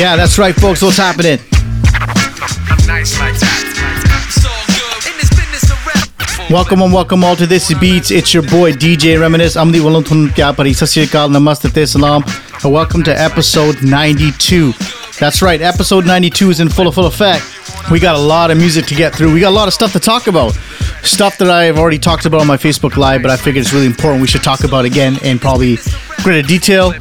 Yeah, that's right, folks. What's happening? Welcome and welcome all to Desi Beats. It's your boy DJ Reminisce. I'm the Wallantun Kyapari. Sasyakal Namaste Salam. And welcome to episode 92. That's right, episode 92 is in full full effect. We got a lot of music to get through. We got a lot of stuff to talk about. Stuff that I've already talked about on my Facebook Live, but I figured it's really important we should talk about again in probably greater detail.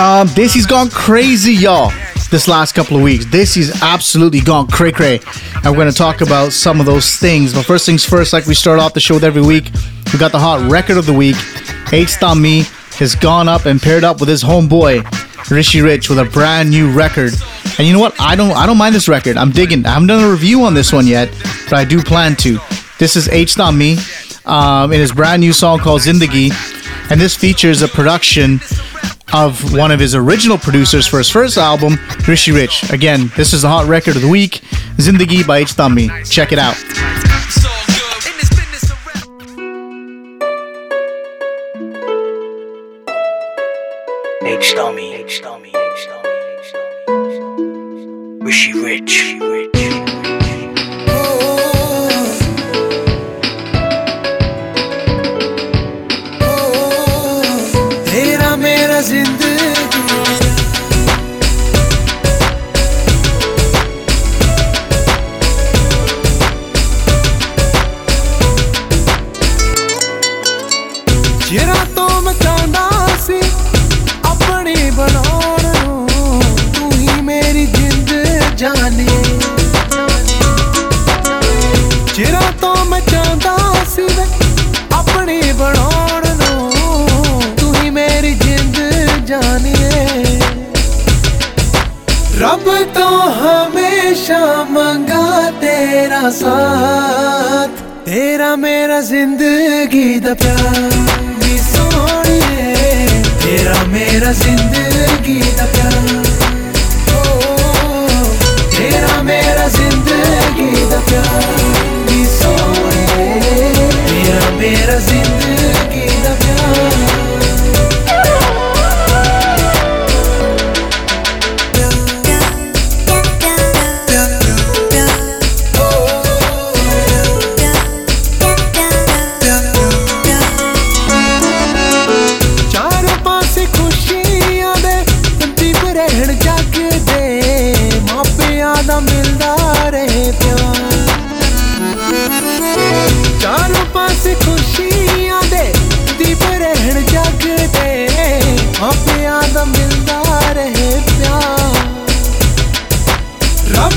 Um, Desi's gone crazy, y'all this last couple of weeks. This is absolutely gone cray cray. And we're going to talk about some of those things. But first things first, like we start off the show with every week, we got the hot record of the week. H Dhami has gone up and paired up with his homeboy, Rishi Rich, with a brand new record. And you know what? I don't I don't mind this record. I'm digging. I haven't done a review on this one yet, but I do plan to. This is H Dhami um, in his brand new song called Zindagi. And this features a production of one of his original producers for his first album, Rishi Rich. Again, this is the hot record of the week, Zindagi by H. Dhami. Check it out. H. Dhami, H. Dhami, H. Dhami, H. Dhami. Rishi Rich.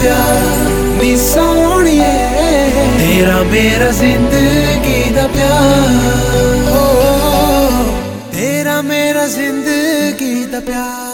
प्यार नी सोनिए तेरा मेरा ज़िंदगी दा प्यार। तेरा मेरा ज़िंदगी दा प्यार।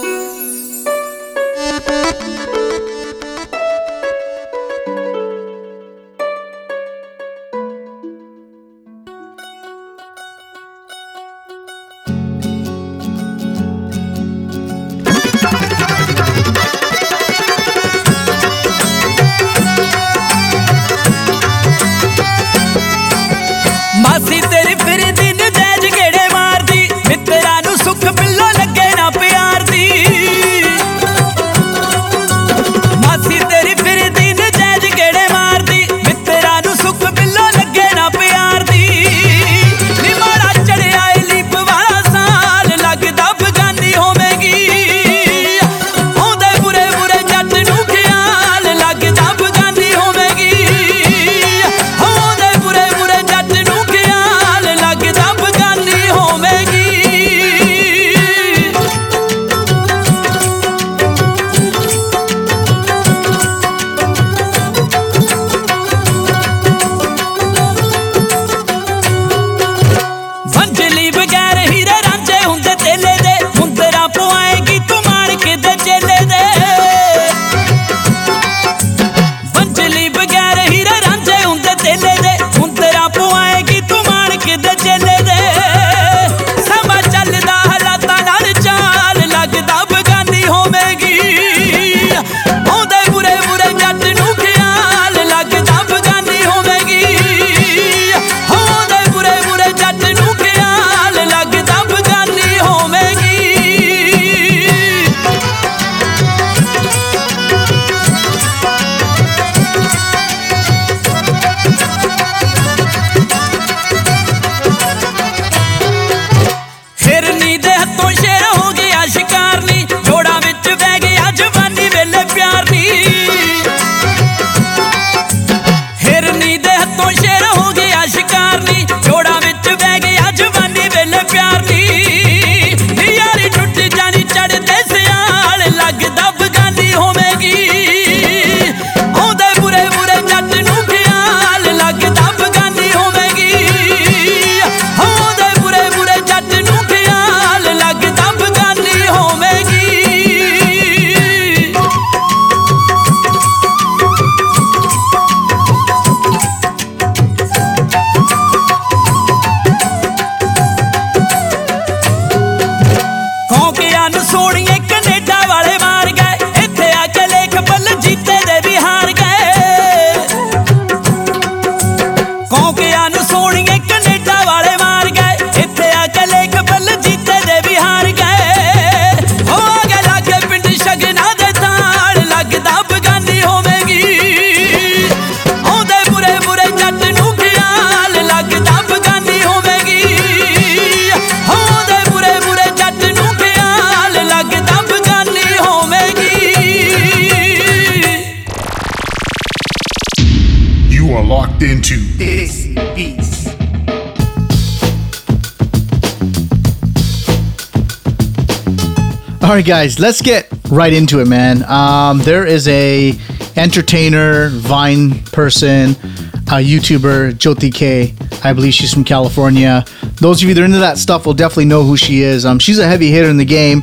All right, guys, let's get right into it, man. Um, there is a entertainer, Vine person, a YouTuber, Jyoti K. I believe she's from California. Those of you that are into that stuff will definitely know who she is. Um, she's a heavy hitter in the game.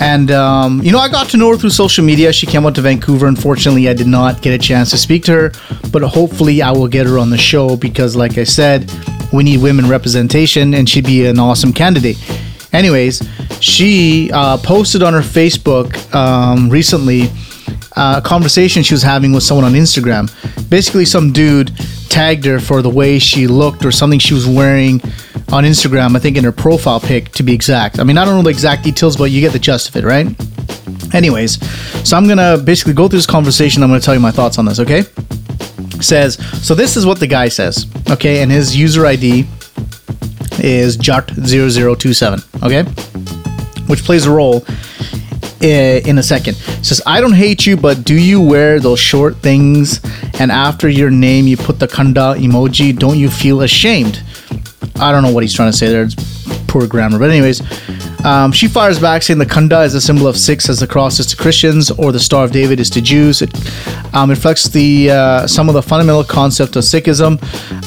And, um, you know, I got to know her through social media. She came out to Vancouver. Unfortunately, I did not get a chance to speak to her, but hopefully, I will get her on the show because, like I said, we need women representation and she'd be an awesome candidate. Anyways, she uh, posted on her Facebook um, recently uh, a conversation she was having with someone on Instagram. Basically, some dude tagged her for the way she looked or something she was wearing on Instagram, I think in her profile pic to be exact. I mean, I don't know the exact details, but you get the gist of it, right? Anyways, so I'm gonna basically go through this conversation. I'm gonna tell you my thoughts on this, okay? Says, so this is what the guy says, okay? And his user ID is Jart0027, okay? Which plays a role eh, in a second. says, I don't hate you, but do you wear those short things and after your name you put the Khanda emoji? Don't you feel ashamed? I don't know what he's trying to say there. It's poor grammar. But, anyways, Um, she fires back saying the Khanda is a symbol of Sikhs, as the cross is to Christians or the Star of David is to Jews. It um, reflects the uh, some of the fundamental concept of Sikhism.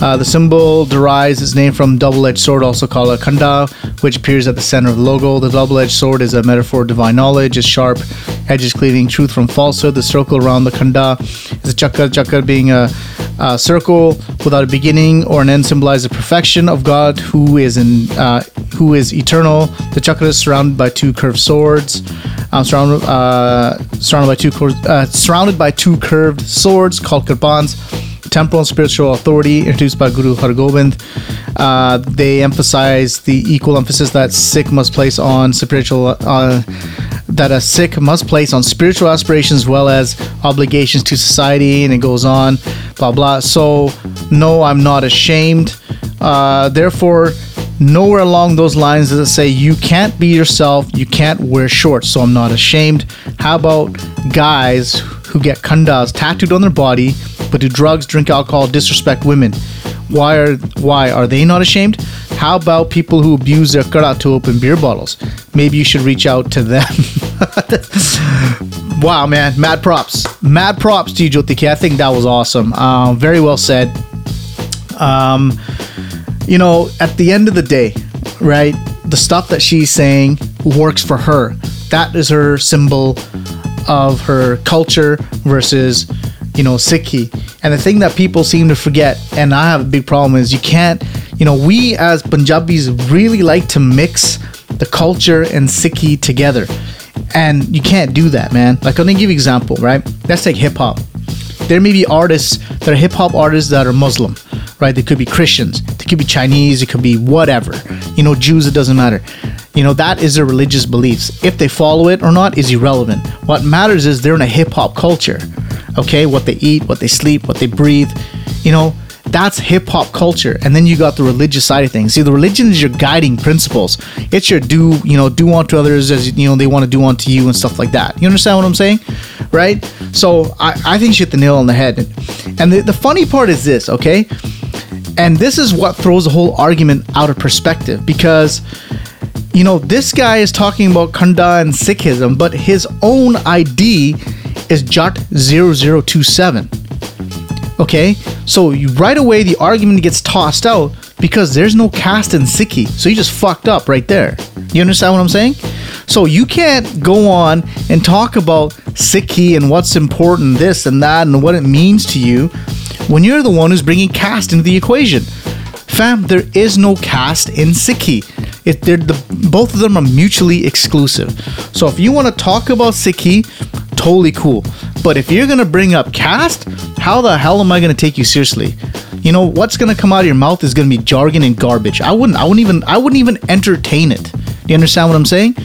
Uh, the symbol derives its name from double-edged sword, also called a Khanda, which appears at the center of the logo. The double-edged sword is a metaphor of divine knowledge. Its sharp edges cleaving truth from falsehood. The circle around the Khanda is a chakra, chakra being a, a circle without a beginning or an end, symbolizes the perfection of God, who is in uh, who is eternal. The chakra is surrounded by two curved swords. Um, surrounded, uh, surrounded by two uh, surrounded by two curved swords called kirpans. Temporal and spiritual authority introduced by Guru Hargobind. Uh, they emphasize the equal emphasis that Sikh must place on spiritual uh, that a Sikh must place on spiritual aspirations as well as obligations to society, and it goes on, blah blah. So, no, I'm not ashamed. Uh, therefore, nowhere along those lines does it say you can't be yourself, you can't wear shorts. So I'm not ashamed. How about guys who get khandas tattooed on their body, but do drugs, drink alcohol, disrespect women? Why are why are they not ashamed? How about people who abuse their kara to open beer bottles? Maybe you should reach out to them. wow, man, mad props, mad props to you, Jyotike. I think that was awesome. Um, very well said. Um, you know, at the end of the day, right, the stuff that she's saying works for her. That is her symbol of her culture versus, you know, Sikhi. And the thing that people seem to forget, and I have a big problem, is you can't, you know, we as Punjabis really like to mix the culture and Sikhi together. And you can't do that, man. Like, I'm give you an example, right? Let's take hip hop. There may be artists that are hip hop artists that are Muslim, right? They could be Christians, they could be Chinese, it could be whatever. You know, Jews, it doesn't matter. You know, that is their religious beliefs. If they follow it or not is irrelevant. What matters is they're in a hip hop culture, okay? What they eat, what they sleep, what they breathe, you know, that's hip hop culture. And then you got the religious side of things. See, the religion is your guiding principles. It's your do, you know, do unto others as you know they want to do unto you and stuff like that. You understand what I'm saying? Right? So I, I think she hit the nail on the head. And the, the funny part is this, okay? And this is what throws the whole argument out of perspective because you know, this guy is talking about Khanda and Sikhism, but his own ID is Jat 0027. Okay, so you, right away the argument gets tossed out because there's no caste in Sikhi, so you just fucked up right there. You understand what I'm saying? So you can't go on and talk about Sikhi and what's important, this and that, and what it means to you when you're the one who's bringing caste into the equation. Fam, there is no caste in Sikhi. It, they're the, both of them are mutually exclusive. So if you want to talk about Sikhi, totally cool. But if you're gonna bring up caste, how the hell am I gonna take you seriously? You know what's gonna come out of your mouth is gonna be jargon and garbage. I wouldn't. I wouldn't even. I wouldn't even entertain it. You understand what I'm saying?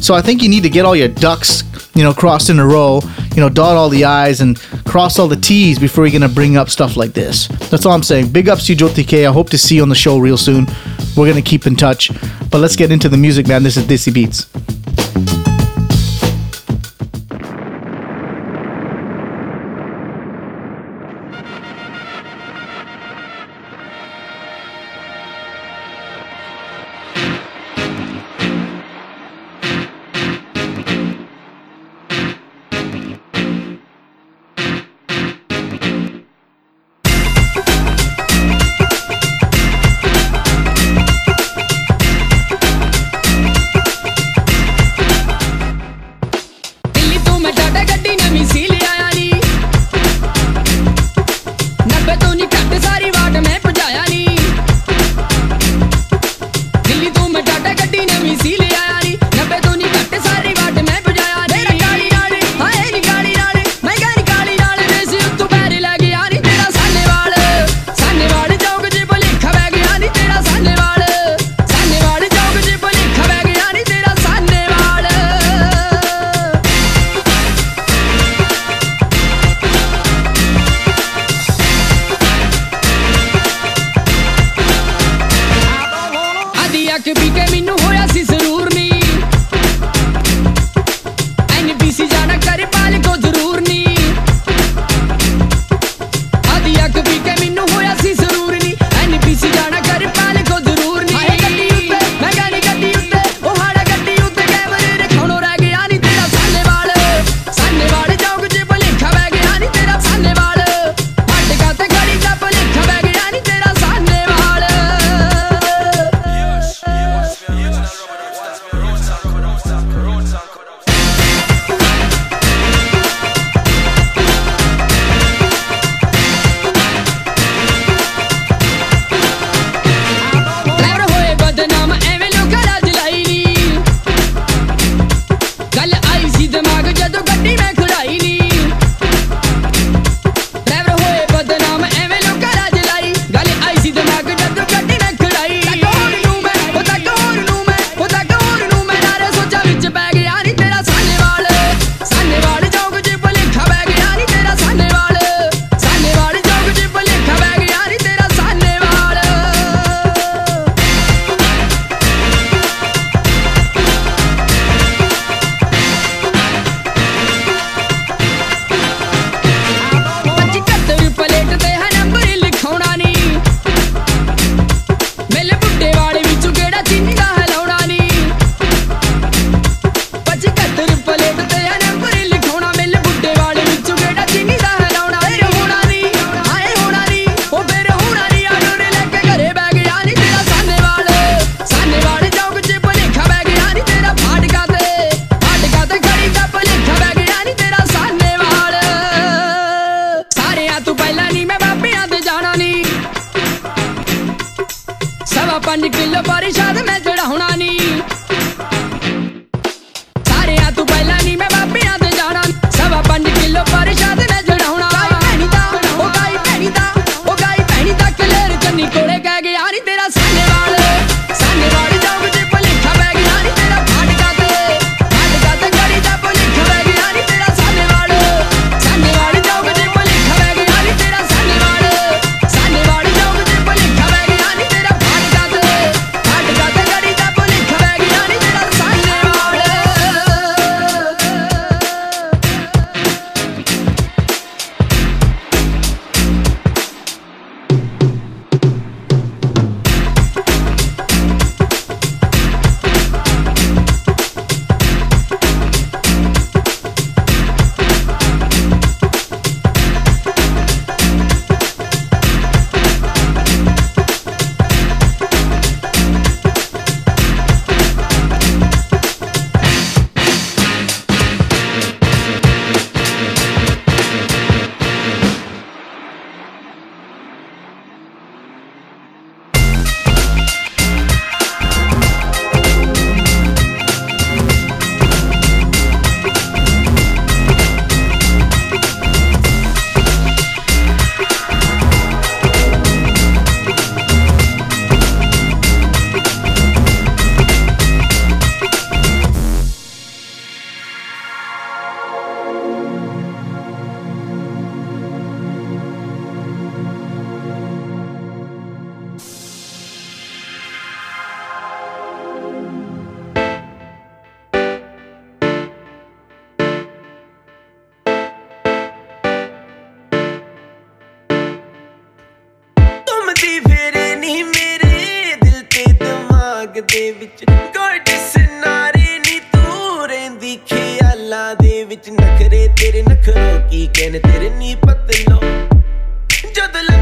So I think you need to get all your ducks, you know, crossed in a row. You know, dot all the i's and cross all the t's before you're gonna bring up stuff like this. That's all I'm saying. Big ups to you, I hope to see you on the show real soon. We're gonna keep in touch. But let's get into the music, man. This is Desi Beats.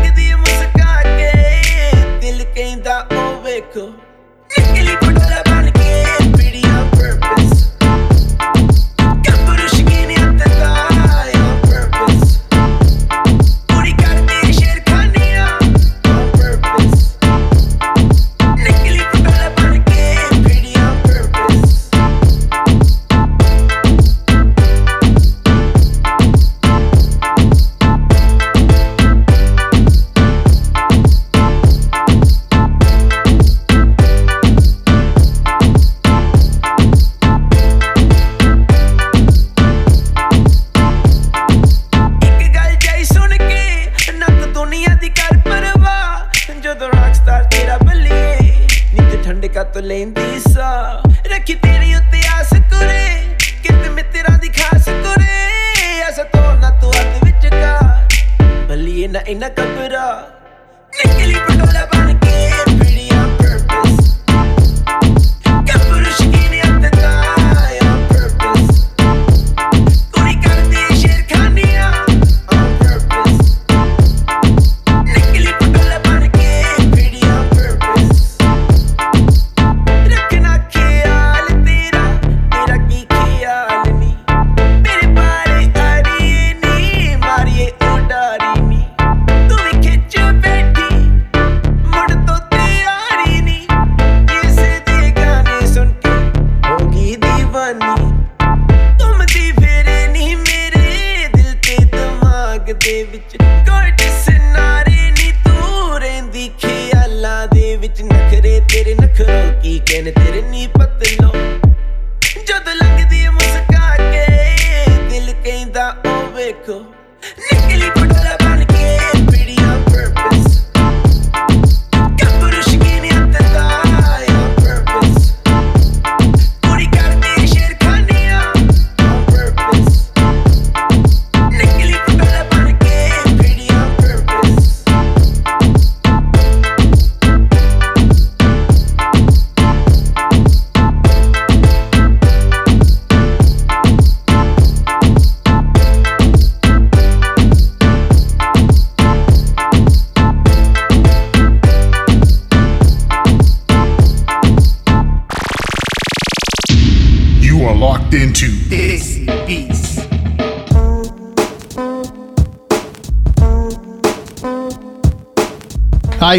que diga.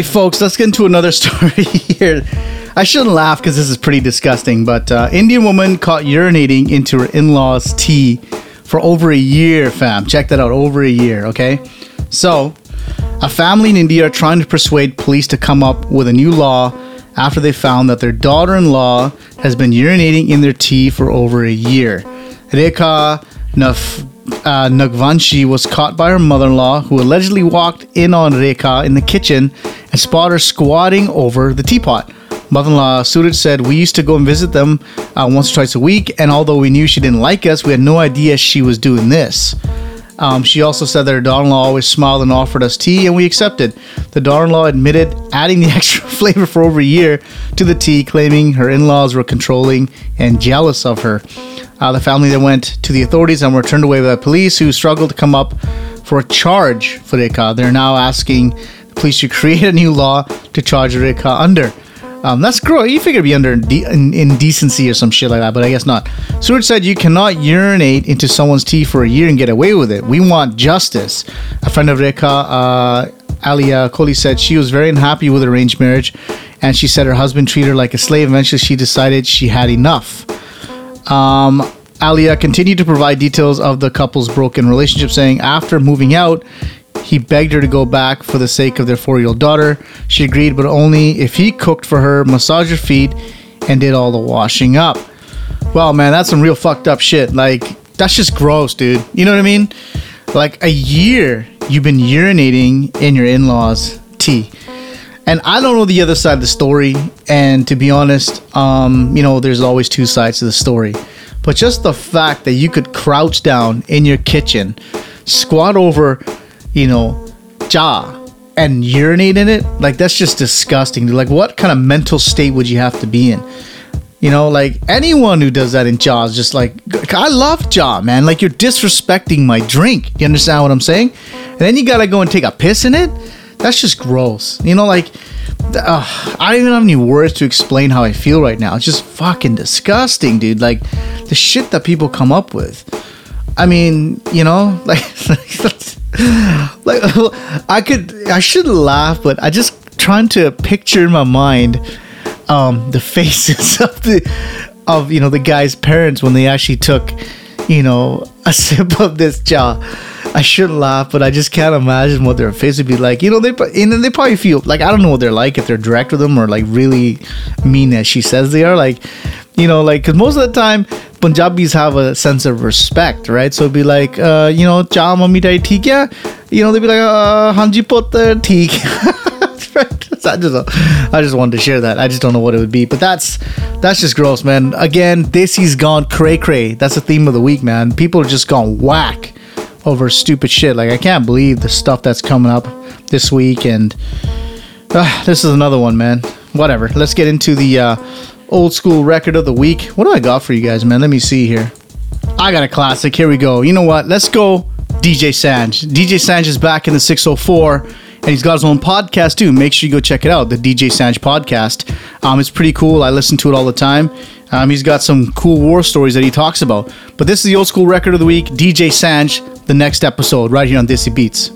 Hi, folks. Let's get into another story here. I shouldn't laugh because this is pretty disgusting, but uh, Indian woman caught urinating into her in-laws' tea for over a year, fam. Check that out, over a year. Okay, so a family in India are trying to persuade police to come up with a new law after they found that their daughter-in-law has been urinating in their tea for over a year. Rekha uh, Nagvanshi was caught by her mother-in-law, who allegedly walked in on Rekha in the kitchen and spotted her squatting over the teapot. Mother-in-law Suraj said, "We used to go and visit them uh, once or twice a week, and although we knew she didn't like us, we had no idea she was doing this." Um, she also said that her daughter-in-law always smiled and offered us tea, and we accepted. The daughter-in-law admitted adding the extra flavor for over a year to the tea, claiming her in-laws were controlling and jealous of her. Uh, the family then went to the authorities and were turned away by police, who struggled to come up for a charge for Rekha. They're now asking the police to create a new law to charge Rekha under. Um, that's gross. You figure it'd be under de- in- indecency or some shit like that, but I guess not. Suraj said you cannot urinate into someone's tea for a year and get away with it. We want justice. A friend of Rekha, uh, Alia Kohli, said she was very unhappy with arranged marriage, and she said her husband treated her like a slave. Eventually, she decided she had enough. Um, Alia continued to provide details of the couple's broken relationship, saying after moving out, he begged her to go back for the sake of their four year old daughter. She agreed, but only if he cooked for her, massaged her feet, and did all the washing up. Well, man, that's some real fucked up shit. Like, that's just gross, dude. You know what I mean? Like, a year you've been urinating in your in law's tea. And I don't know the other side of the story. And to be honest, um, you know, there's always two sides to the story. But just the fact that you could crouch down in your kitchen, squat over, you know, cha, and urinate in it, like that's just disgusting. Like, what kind of mental state would you have to be in? You know, like anyone who does that in Jaws, just like I love Jaw, man. Like you're disrespecting my drink. You understand what I'm saying? And then you gotta go and take a piss in it. That's just gross. You know, like uh, I don't even have any words to explain how I feel right now. It's just fucking disgusting, dude. Like the shit that people come up with. I mean, you know, like, like I could, I should laugh, but I just trying to picture in my mind um, the faces of the, of you know the guy's parents when they actually took, you know, a sip of this jaw. I should laugh, but I just can't imagine what their face would be like. You know, they and they probably feel like I don't know what they're like if they're direct with them or like really mean as she says they are. Like, you know, like because most of the time Punjabis have a sense of respect, right? So it'd be like, uh, you know, cha mummy dai theek? You know, they'd be like, uh, hanji put theek. I just, I just wanted to share that. I just don't know what it would be, but that's that's just gross, man. Again, Desi's gone cray cray. That's the theme of the week, man. People are just gone whack over stupid shit. Like I can't believe the stuff that's coming up this week, and uh, this is another one, man. Whatever. Let's get into the uh, old school record of the week. What do I got for you guys, man? Let me see here. I got a classic. Here we go. You know what? Let's go. DJ Sanj. DJ Sanj is back in the 604 and he's got his own podcast too. Make sure you go check it out, the DJ Sanj podcast. Um, it's pretty cool. I listen to it all the time. Um, he's got some cool war stories that he talks about. But this is the old school record of the week, DJ Sanj, the next episode, right here on Desi Beats.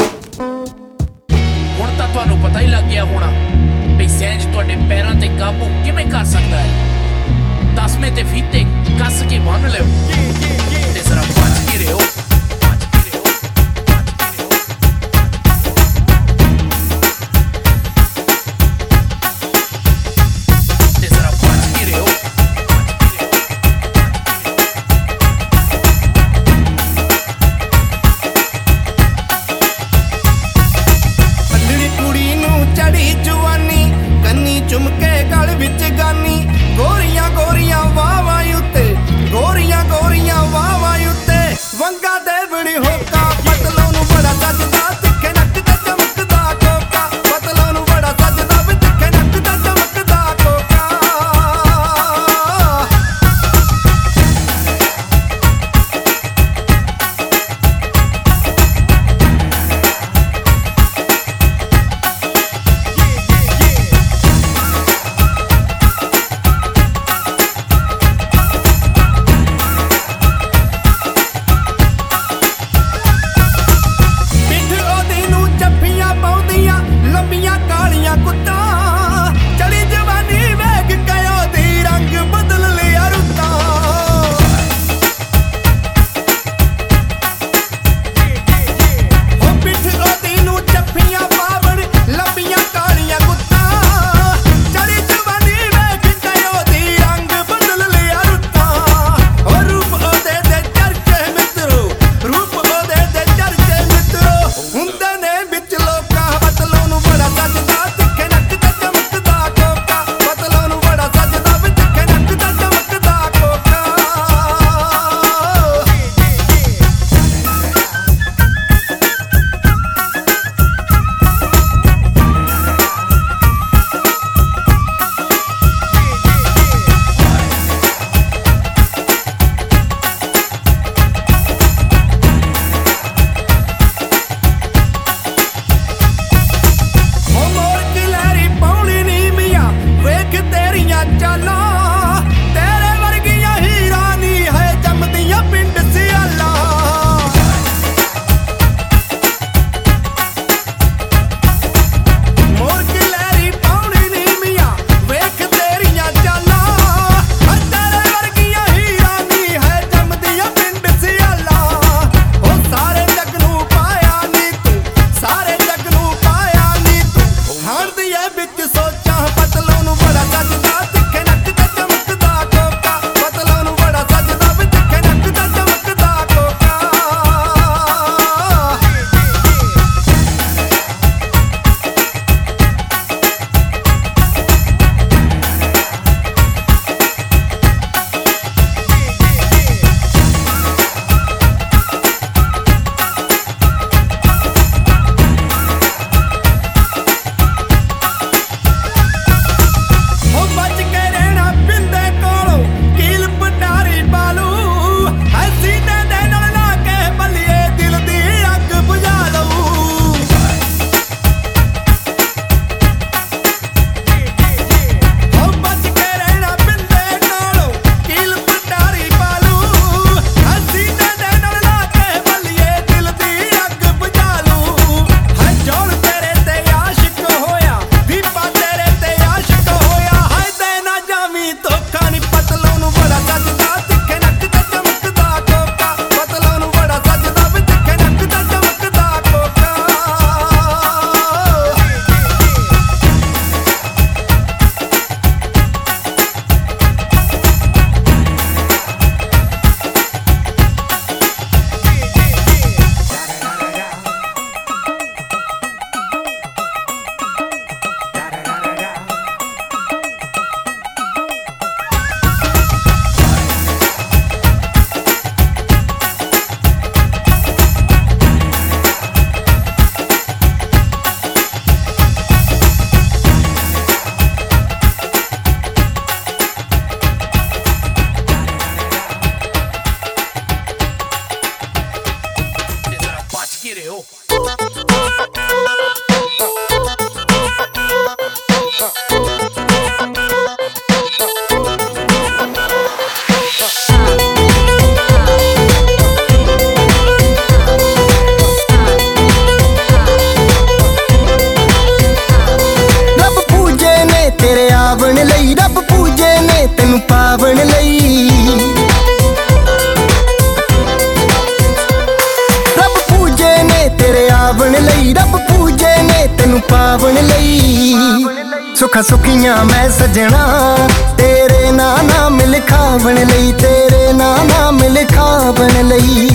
ਸੁੱਖਾ ਸੁਖੀਆਂ ਮੈਂ ਸਜਣਾ। ਤੇਰੇ ਨਾਂ ਨਾਮ ਲਿਖਾ ਬਣ ਲਈ, ਤੇਰੇ ਨਾਂ ਨਾਮ ਲਿਖਾ ਬਣ ਲਈ।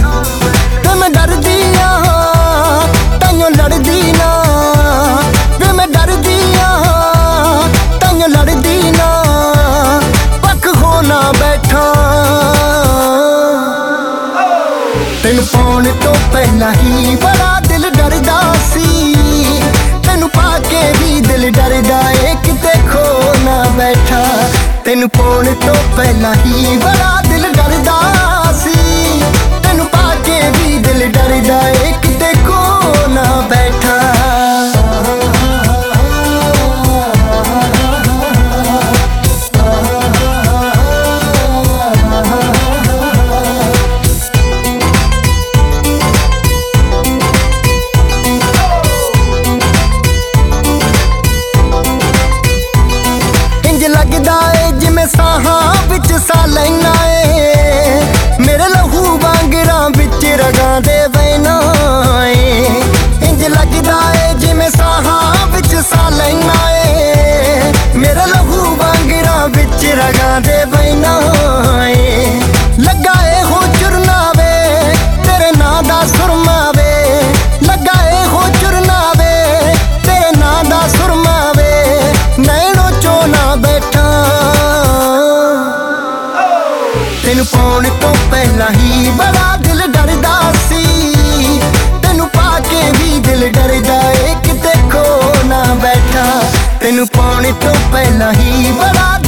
ਤੇ ਮੈਂ ਡਰਦੀ ਆ ਤੈਨੂੰ ਲੜਦੀ ਨਾ। ਵੇ ਮੈਂ ਡਰਦੀ ਆ ਤੈਨੂੰ ਲੜਦੀ ਨਾ। ਪੱਕ ਹੋ ਨਾ ਬੈਠਾ। ਤੈਨੂੰ ਪਾਉਣ ਤੋਂ ਪਹਿਲਾਂ ਹੀ ਬੜਾ ਦਿਲ ਡਰਦਾ ਸੀ। ਤੈਨੂੰ ਪਾ ਕੇ ਵੀ ਦਿਲ ਡਰਦਾ ਏ ਕਿਤੇ ਖੋ ਨਾ ਬੈਠਾ। ਤੈਨੂੰ ਪਾਉਣ ਤੋਂ ਪਹਿਲਾਂ ਹੀ ਬੜਾ ਦਿਲ ਡਰਦਾ ਸੀ। ਤੈਨੂੰ ਪਾ ਕੇ ਵੀ ਦਿਲ ਡਰਦਾ ਏ, ਕਿਤੇ ਖੋ ਨਾ ਬੈਠਾ। ਤੈਨੂੰ ਪਾਉਣ ਤੋਂ ਪਹਿਲਾਂ ਹੀ ਬੜਾ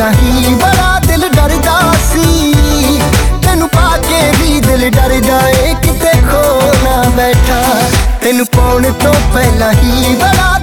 ਤੋਂ ਪਹਿਲਾਂ ਹੀ ਬੜਾ ਦਿਲ ਡਰਦਾ ਸੀ। ਤੈਨੂੰ ਪਾ ਕੇ ਵੀ ਦਿਲ ਡਰਦਾ ਏ, ਕਿਤੇ ਖੋ ਨਾ ਬੈਠਾ। ਤੈਨੂੰ ਪਾਉਣ ਤੋਂ ਪਹਿਲਾਂ ਹੀ ਬੜਾ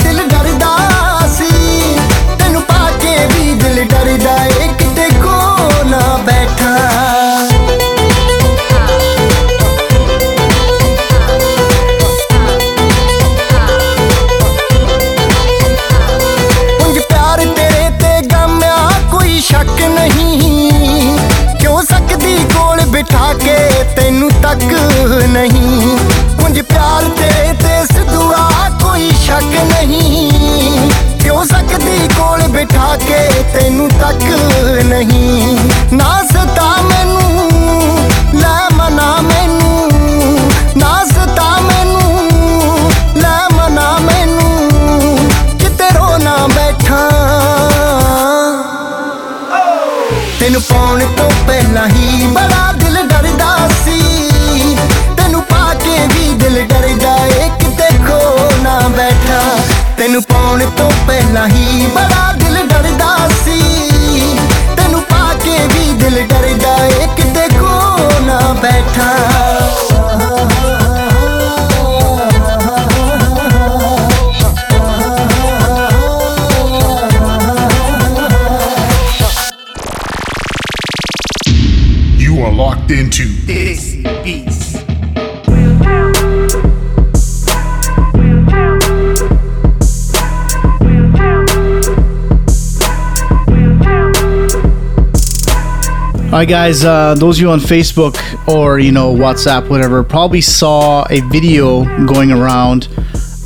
Alright, guys, uh, those of you on Facebook or you know WhatsApp, whatever, probably saw a video going around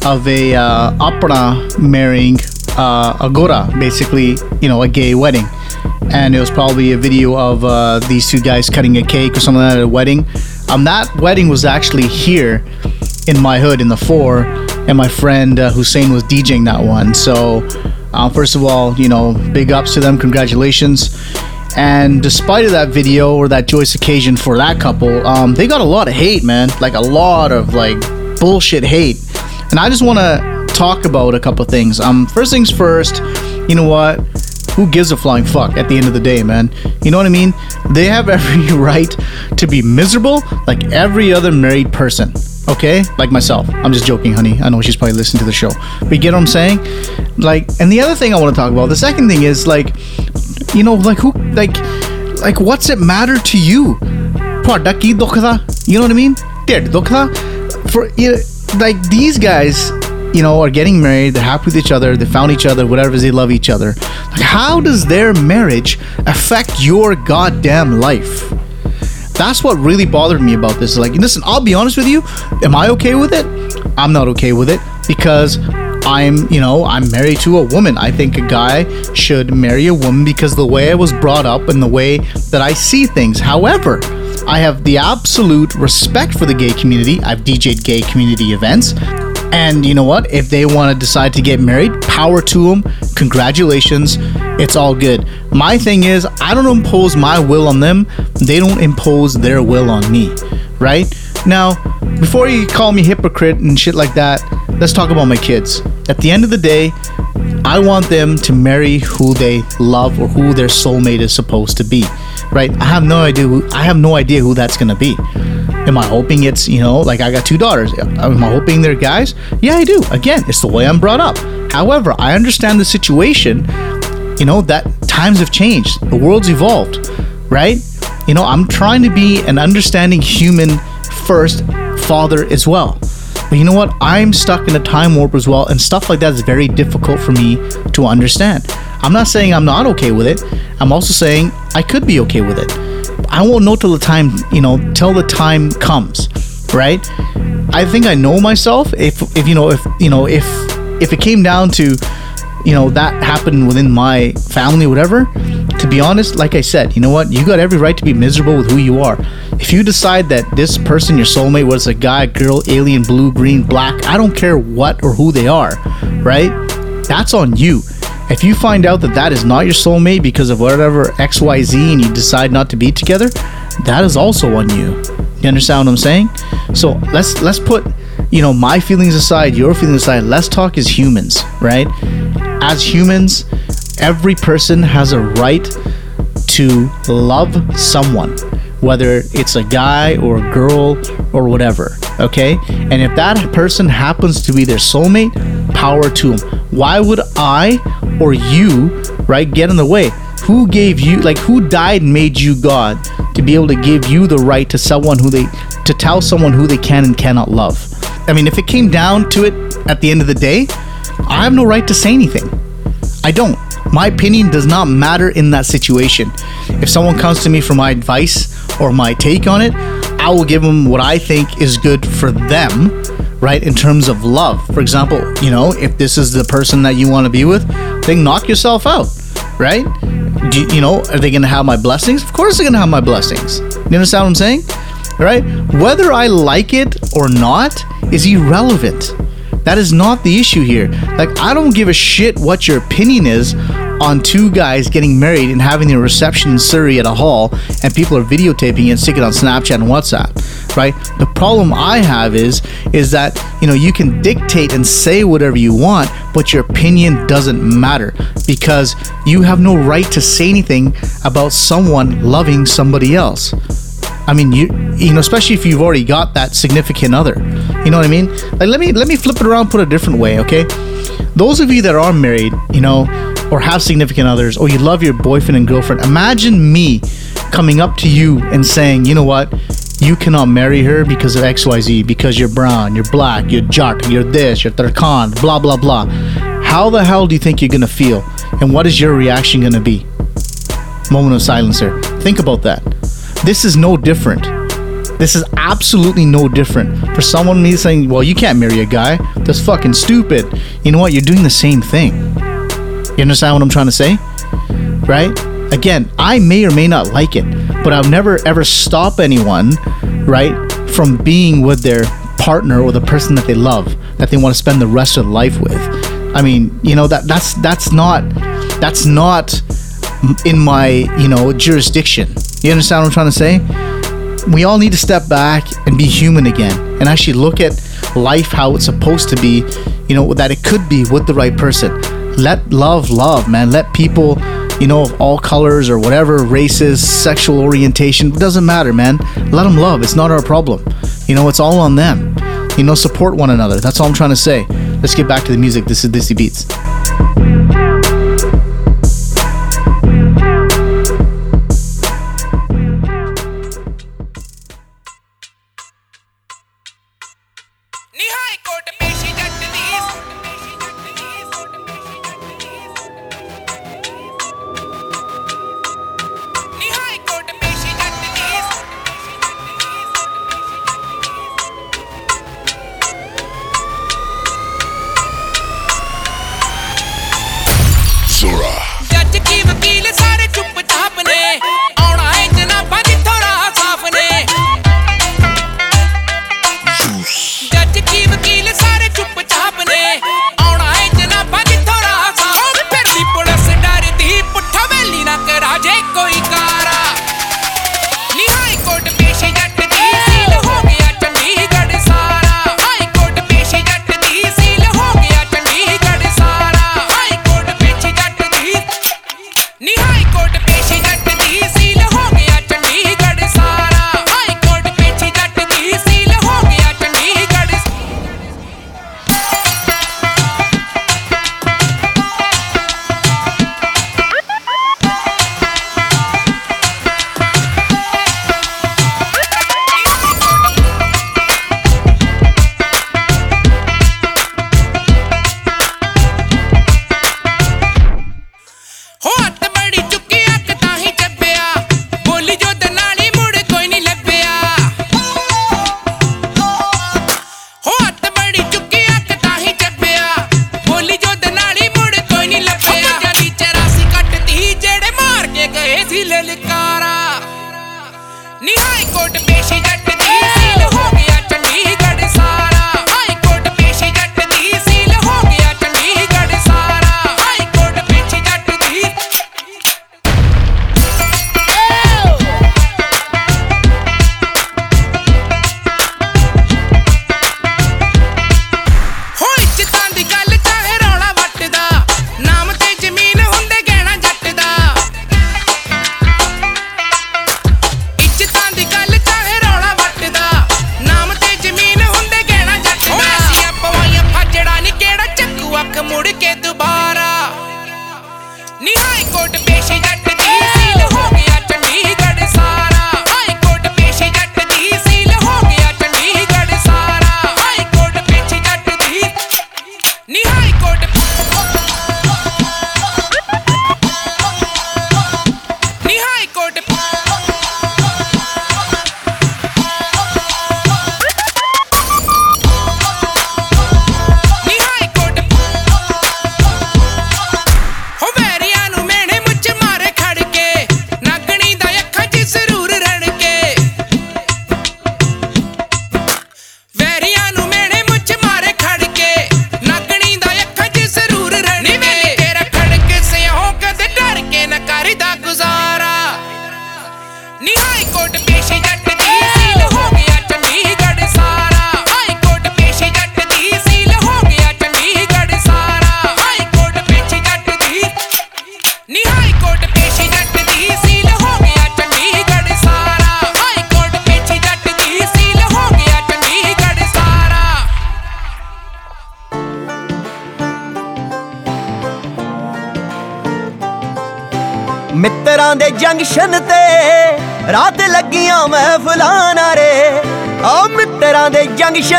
of a uh, opera marrying uh, a gora, basically, you know, a gay wedding. And it was probably a video of uh, these two guys cutting a cake or something like at a wedding. Um, that wedding was actually here in my hood in the four. and my friend uh, Hussein was DJing that one. So, uh, first of all, you know, big ups to them, congratulations. And despite of that video or that joyous occasion for that couple, um, they got a lot of hate, man. Like a lot of like bullshit hate. And I just want to talk about a couple things. Um, first things first, you know what? Who gives a flying fuck at the end of the day, man? You know what I mean? They have every right to be miserable like every other married person. Okay? Like myself. I'm just joking, honey. I know she's probably listening to the show. But you get what I'm saying? Like, and the other thing I want to talk about, the second thing is like, you know, like who, like, like what's it matter to you? Ki dokha, you know what I mean? Dokha. For you, know, like these guys, you know, are getting married, they're happy with each other, they found each other, whatever they love each other. Like, how does their marriage affect your goddamn life? That's what really bothered me about this. Like, listen, I'll be honest with you. Am I okay with it? I'm not okay with it because I'm, you know, I'm married to a woman. I think a guy should marry a woman because the way I was brought up and the way that I see things. However, I have the absolute respect for the gay community. I've DJed gay community events. And you know what? If they want to decide to get married, power to them. Congratulations. It's all good. My thing is, I don't impose my will on them. They don't impose their will on me. Right? Now, before you call me hypocrite and shit like that, let's talk about my kids. At the end of the day, I want them to marry who they love or who their soulmate is supposed to be. Right? I have no idea who I have no idea who that's gonna be. Am I hoping it's, you know, like I got two daughters. Am I hoping they're guys? Yeah, I do. Again, it's the way I'm brought up. However, I understand the situation, you know, that times have changed. The world's evolved, right? You know, I'm trying to be an understanding human first father as well. But you know what? I'm stuck in a time warp as well, and stuff like that is very difficult for me to understand. I'm not saying I'm not okay with it. I'm also saying I could be okay with it. I won't know till the time, you know, till the time comes, right? I think I know myself. If if you know if you know if if it came down to you know that happened within my family whatever be honest like i said you know what? You got every right to be miserable with who you are. If you decide that this person your soulmate was a guy girl alien blue green black i don't care what or who they are right? That's on you. If you find out that that is not your soulmate because of whatever xyz and you decide not to be together that is also on you. You understand what i'm saying? So let's let's put you know my feelings aside your feelings aside let's talk as humans right? As humans every person has a right to love someone whether it's a guy or a girl or whatever okay? And if that person happens to be their soulmate power to them why would i or you right get in the way? Who gave you like who died and made you god to be able to give you the right to someone who they to tell someone who they can and cannot love? I mean if it came down to it at the end of the day i have no right to say anything. I don't my opinion does not matter in that situation. If someone comes to me for my advice or my take on it i will give them what i think is good for them right in terms of love. For example you know if this is the person that you want to be with then knock yourself out right? Do you, know are they gonna have my blessings? Of course they're gonna have my blessings. You understand what i'm saying? Right? Whether i like it or not is irrelevant that is not the issue here like i don't give a shit what your opinion is on two guys getting married and having their reception in Surrey at a hall, and people are videotaping it and sticking it on Snapchat and WhatsApp, right? The problem I have is is that you know you can dictate and say whatever you want, but your opinion doesn't matter because you have no right to say anything about someone loving somebody else. I mean, you you know, especially if you've already got that significant other. You know what I mean? Like, let me let me flip it around, put it a different way, okay? Those of you that are married, you know, or have significant others, or you love your boyfriend and girlfriend, imagine me coming up to you and saying, you know what? You cannot marry her because of XYZ, because you're brown, you're black, you're Jat, you're this, you're Tarkhan, blah, blah, blah. How the hell do you think you're gonna feel? And what is your reaction gonna be? Moment of silence here. Think about that. This is no different. This is absolutely no different. For someone me saying, well, you can't marry a guy, that's fucking stupid. You know what? You're doing the same thing. You understand what I'm trying to say? Right? Again, I may or may not like it, but I'll never ever stop anyone, right, from being with their partner or the person that they love, that they want to spend the rest of their life with. I mean, you know that that's that's not that's not in my you know jurisdiction. You understand what I'm trying to say? We all need to step back and be human again, and actually look at life how it's supposed to be. You know that it could be with the right person. Let love love, man. Let people you know, of all colors or whatever, races, sexual orientation, doesn't matter, man. Let them love. It's not our problem. You know, it's all on them. You know, support one another. That's all I'm trying to say. Let's get back to the music. This is Desi Beats.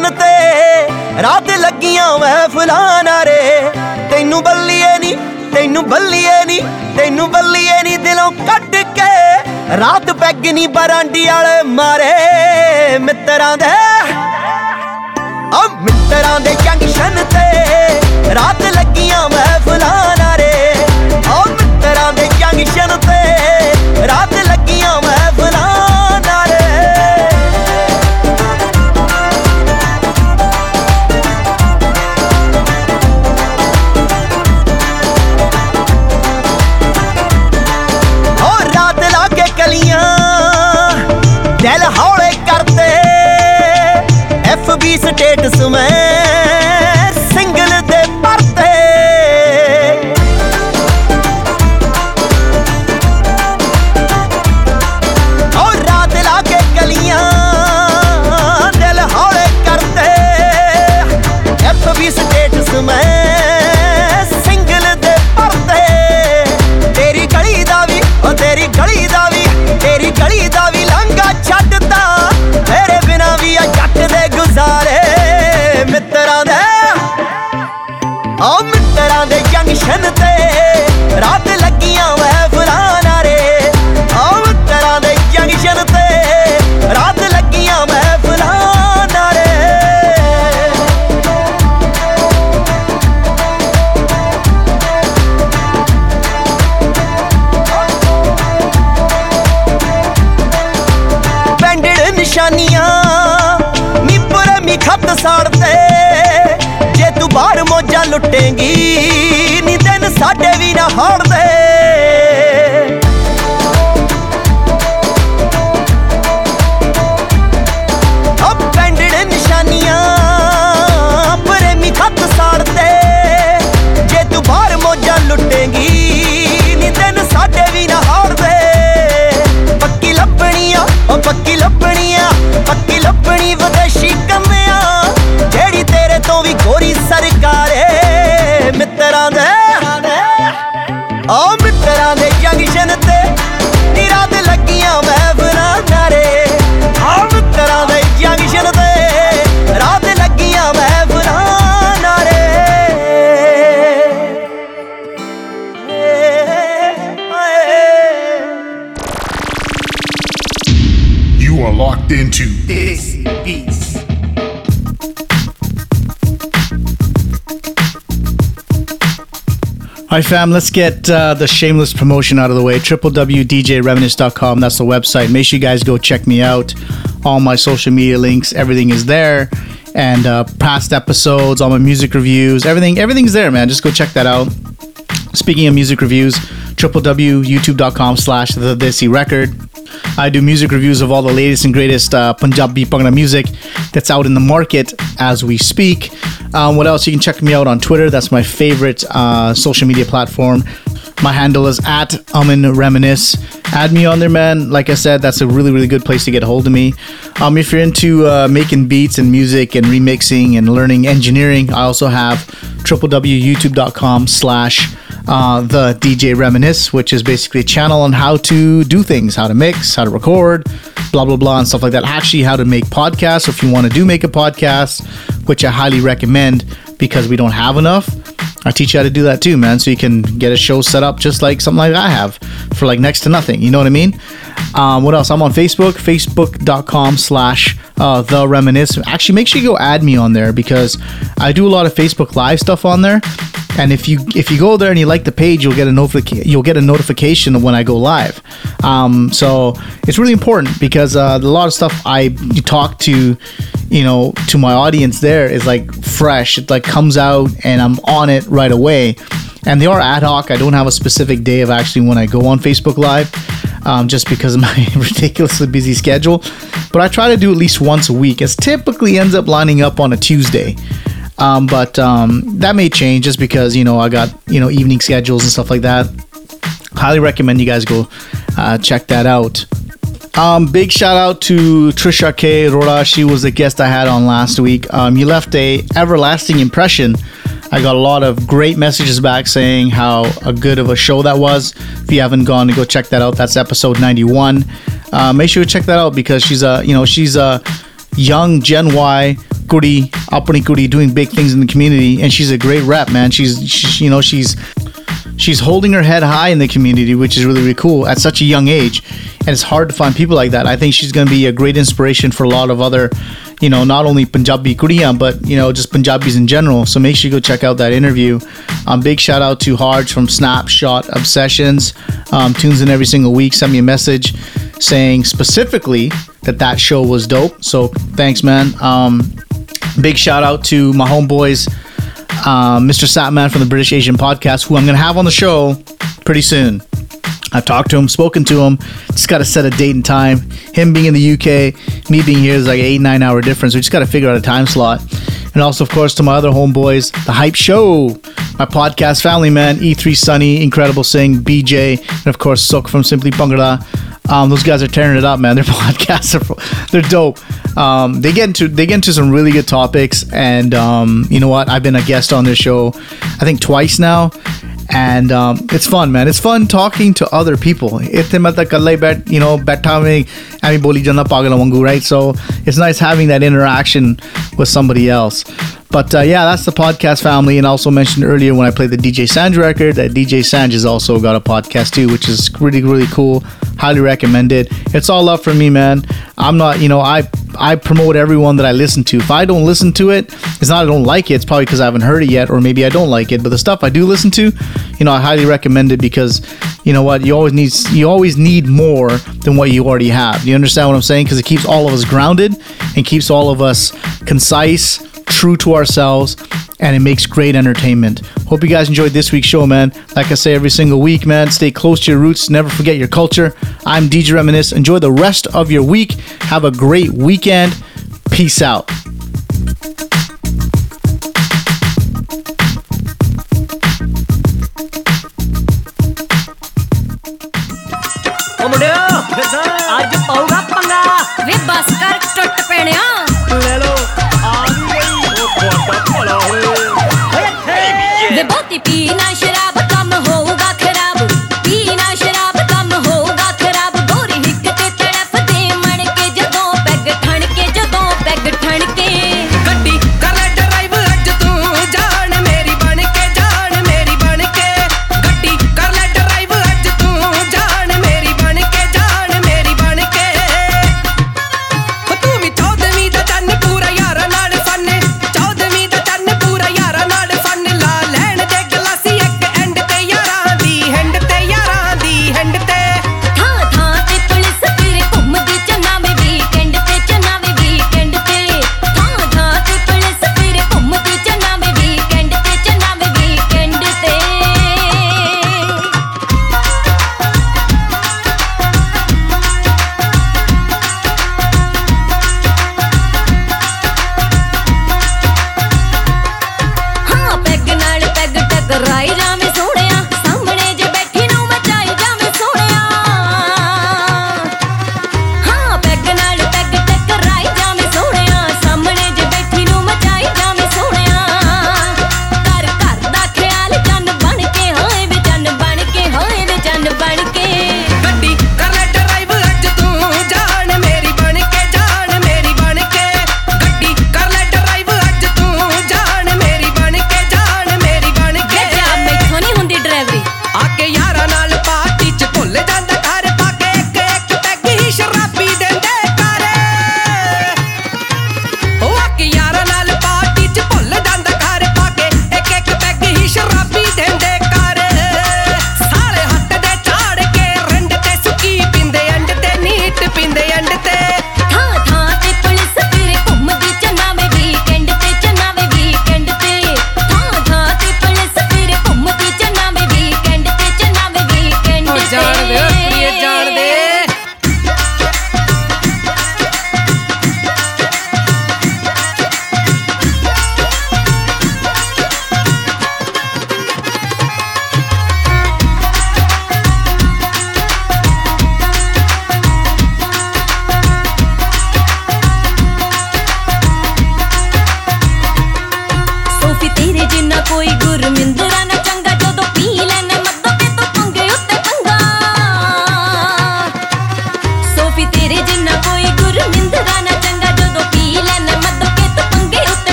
Mission ਤੇ ਰਾਤ ਲੱਗੀਆਂ ਮਹਿਫਲਾਂ ਨਾਰੇ। ਤੈਨੂੰ ਬੱਲੀਏ ਨਹੀਂ ਤੈਨੂੰ ਬੱਲੀਏ ਨਹੀਂ ਤੈਨੂੰ ਬੱਲੀਏ ਨਹੀਂ ਦਿਲੋਂ ਕੱਢ ਕੇ ਰਾਤ ਪੈਗ ਨਹੀਂ ਬਰਾਂਡੀ ਵਾਲੇ ਮਾਰੇ। ਮਿੱਤਰਾਂ ਦੇ ਆ ਮਿੱਤਰਾਂ ਦੇ ਜੰਕਸ਼ਨ ਤੇ ਰਾਤ ਲੱਗੀਆਂ ਮਹਿਫਲਾਂ ਨਾਰੇ। ਆ ਮਿੱਤਰਾਂ ਦੇ ਜੰਕਸ਼ਨ ਤੇ ਰਾਤ ਮੋਜਾਂ ਨੀ ਦਿਨ ਸਾਡੇ ਵੀ ਨਾ ਹਾਰਦੇ Hi fam, let's get uh, the shameless promotion out of the way. www.djreminisce.com, that's the website. Make sure you guys go check me out. All my social media links, everything is there. And uh, past episodes, all my music reviews, everything, everything's there, man. Just go check that out. Speaking of music reviews, www.youtube.com slash the Desi Record. I do music reviews of all the latest and greatest uh, Punjabi Bhangra music that's out in the market as we speak. Um, what else? You can check me out on Twitter. That's my favorite uh, social media platform. My handle is at Amin Reminisce. Add me on there, man. Like I said, that's a really, really good place to get a hold of me. Um, if you're into uh, making beats and music and remixing and learning engineering, I also have www.youtube.com slash uh, the DJ Reminisce, which is basically a channel on how to do things, how to mix, how to record, blah, blah, blah, and stuff like that. Actually, how to make podcasts. So if you want to do make a podcast, which I highly recommend because we don't have enough, I teach you how to do that too, man. So you can get a show set up just like something like I have for like next to nothing. You know what I mean? Um, what else? I'm on Facebook, facebook.com slash uh, the reminisce. Actually, make sure you go add me on there because I do a lot of Facebook Live stuff on there. And if you if you go there and you like the page, you'll get a notification. You'll get a notification when I go live. Um, so it's really important because uh, a lot of stuff I talk to, you know, to my audience there is like fresh. It like comes out and I'm on it right away. And they are ad hoc. I don't have a specific day of actually when I go on Facebook Live, um, just because of my ridiculously busy schedule. But I try to do at least once a week. It typically ends up lining up on a Tuesday. Um, but um, that may change just because you know I got you know evening schedules and stuff like that. Highly recommend you guys go uh, check that out. Um, big shout out to Trisha K. Rora. She was the guest I had on last week. Um, you left a everlasting impression. I got a lot of great messages back saying how a good of a show that was. If you haven't gone to go check that out, that's episode 91. Uh, make sure you check that out because she's a you know she's a young Gen Y kudi, apni kudi, doing big things in the community, and she's a great rep, man. She's, she's you know she's she's holding her head high in the community, which is really really cool at such a young age, and it's hard to find people like that. I think she's going to be a great inspiration for a lot of other, you know, not only Punjabi Kuriya, but you know just Punjabis in general. So make sure you go check out that interview. Um, big shout out to Harj from Snapshot Obsessions. Um, tunes in every single week. Send me a message saying specifically that that show was dope. So thanks, man. Um, big shout out to my homeboys, uh, Mr. Satman from the British Asian Podcast, who I'm going to have on the show pretty soon. I've talked to him, spoken to him. Just got to set a date and time. Him being in the UK, me being here is like eight, nine hour difference. We just got to figure out a time slot. And also, of course, to my other homeboys, The Hype Show, my podcast family, man. E3 Sunny, Incredible Singh, BJ, and of course, Sok from Simply Bhangra. Um, those guys are tearing it up, man. Their podcasts are they're dope. Um, they get into they get into some really good topics, and um, you know what? I've been a guest on their show, I think twice now, and um, it's fun man. It's fun talking to other people. Itne matlab kallai bet you know baitha ami boli janna pagal right? So it's nice having that interaction with somebody else but uh, yeah that's the podcast family. And also mentioned earlier when I played the DJ Sanj record that DJ Sanj has also got a podcast too which is really really cool. Highly recommend it. It's all up for me man. I'm not you know I I promote everyone that I listen to. If I don't listen to it it's not I don't like it it's probably because I haven't heard it yet or maybe I don't like it. But the stuff I do listen to you know I highly recommend it because you know what you always need you always need more than what you already have. Do you understand what I'm saying? Because it keeps all of us grounded and keeps all of us concise true to ourselves and it makes great entertainment. Hope you guys enjoyed this week's show, man. Like I say every single week, man, stay close to your roots, never forget your culture. I'm DJ Reminisce. Enjoy the rest of your week. Have a great weekend. Peace out. ਓ ਮੁੰਡਿਓ ਅੱਜ ਪਾਊਗਾ ਪੰਗਾ ਵੇ ਬਸ ਕਰ ਟੁੱਟ ਪੈਣਿਆ ਲੈ ਲੋ 比那些。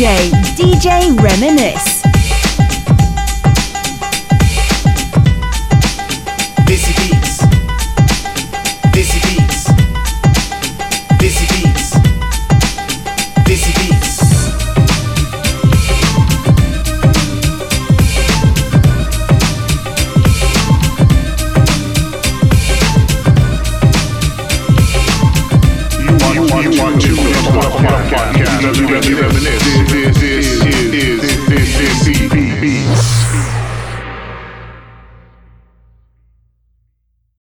DJ, Reminisce.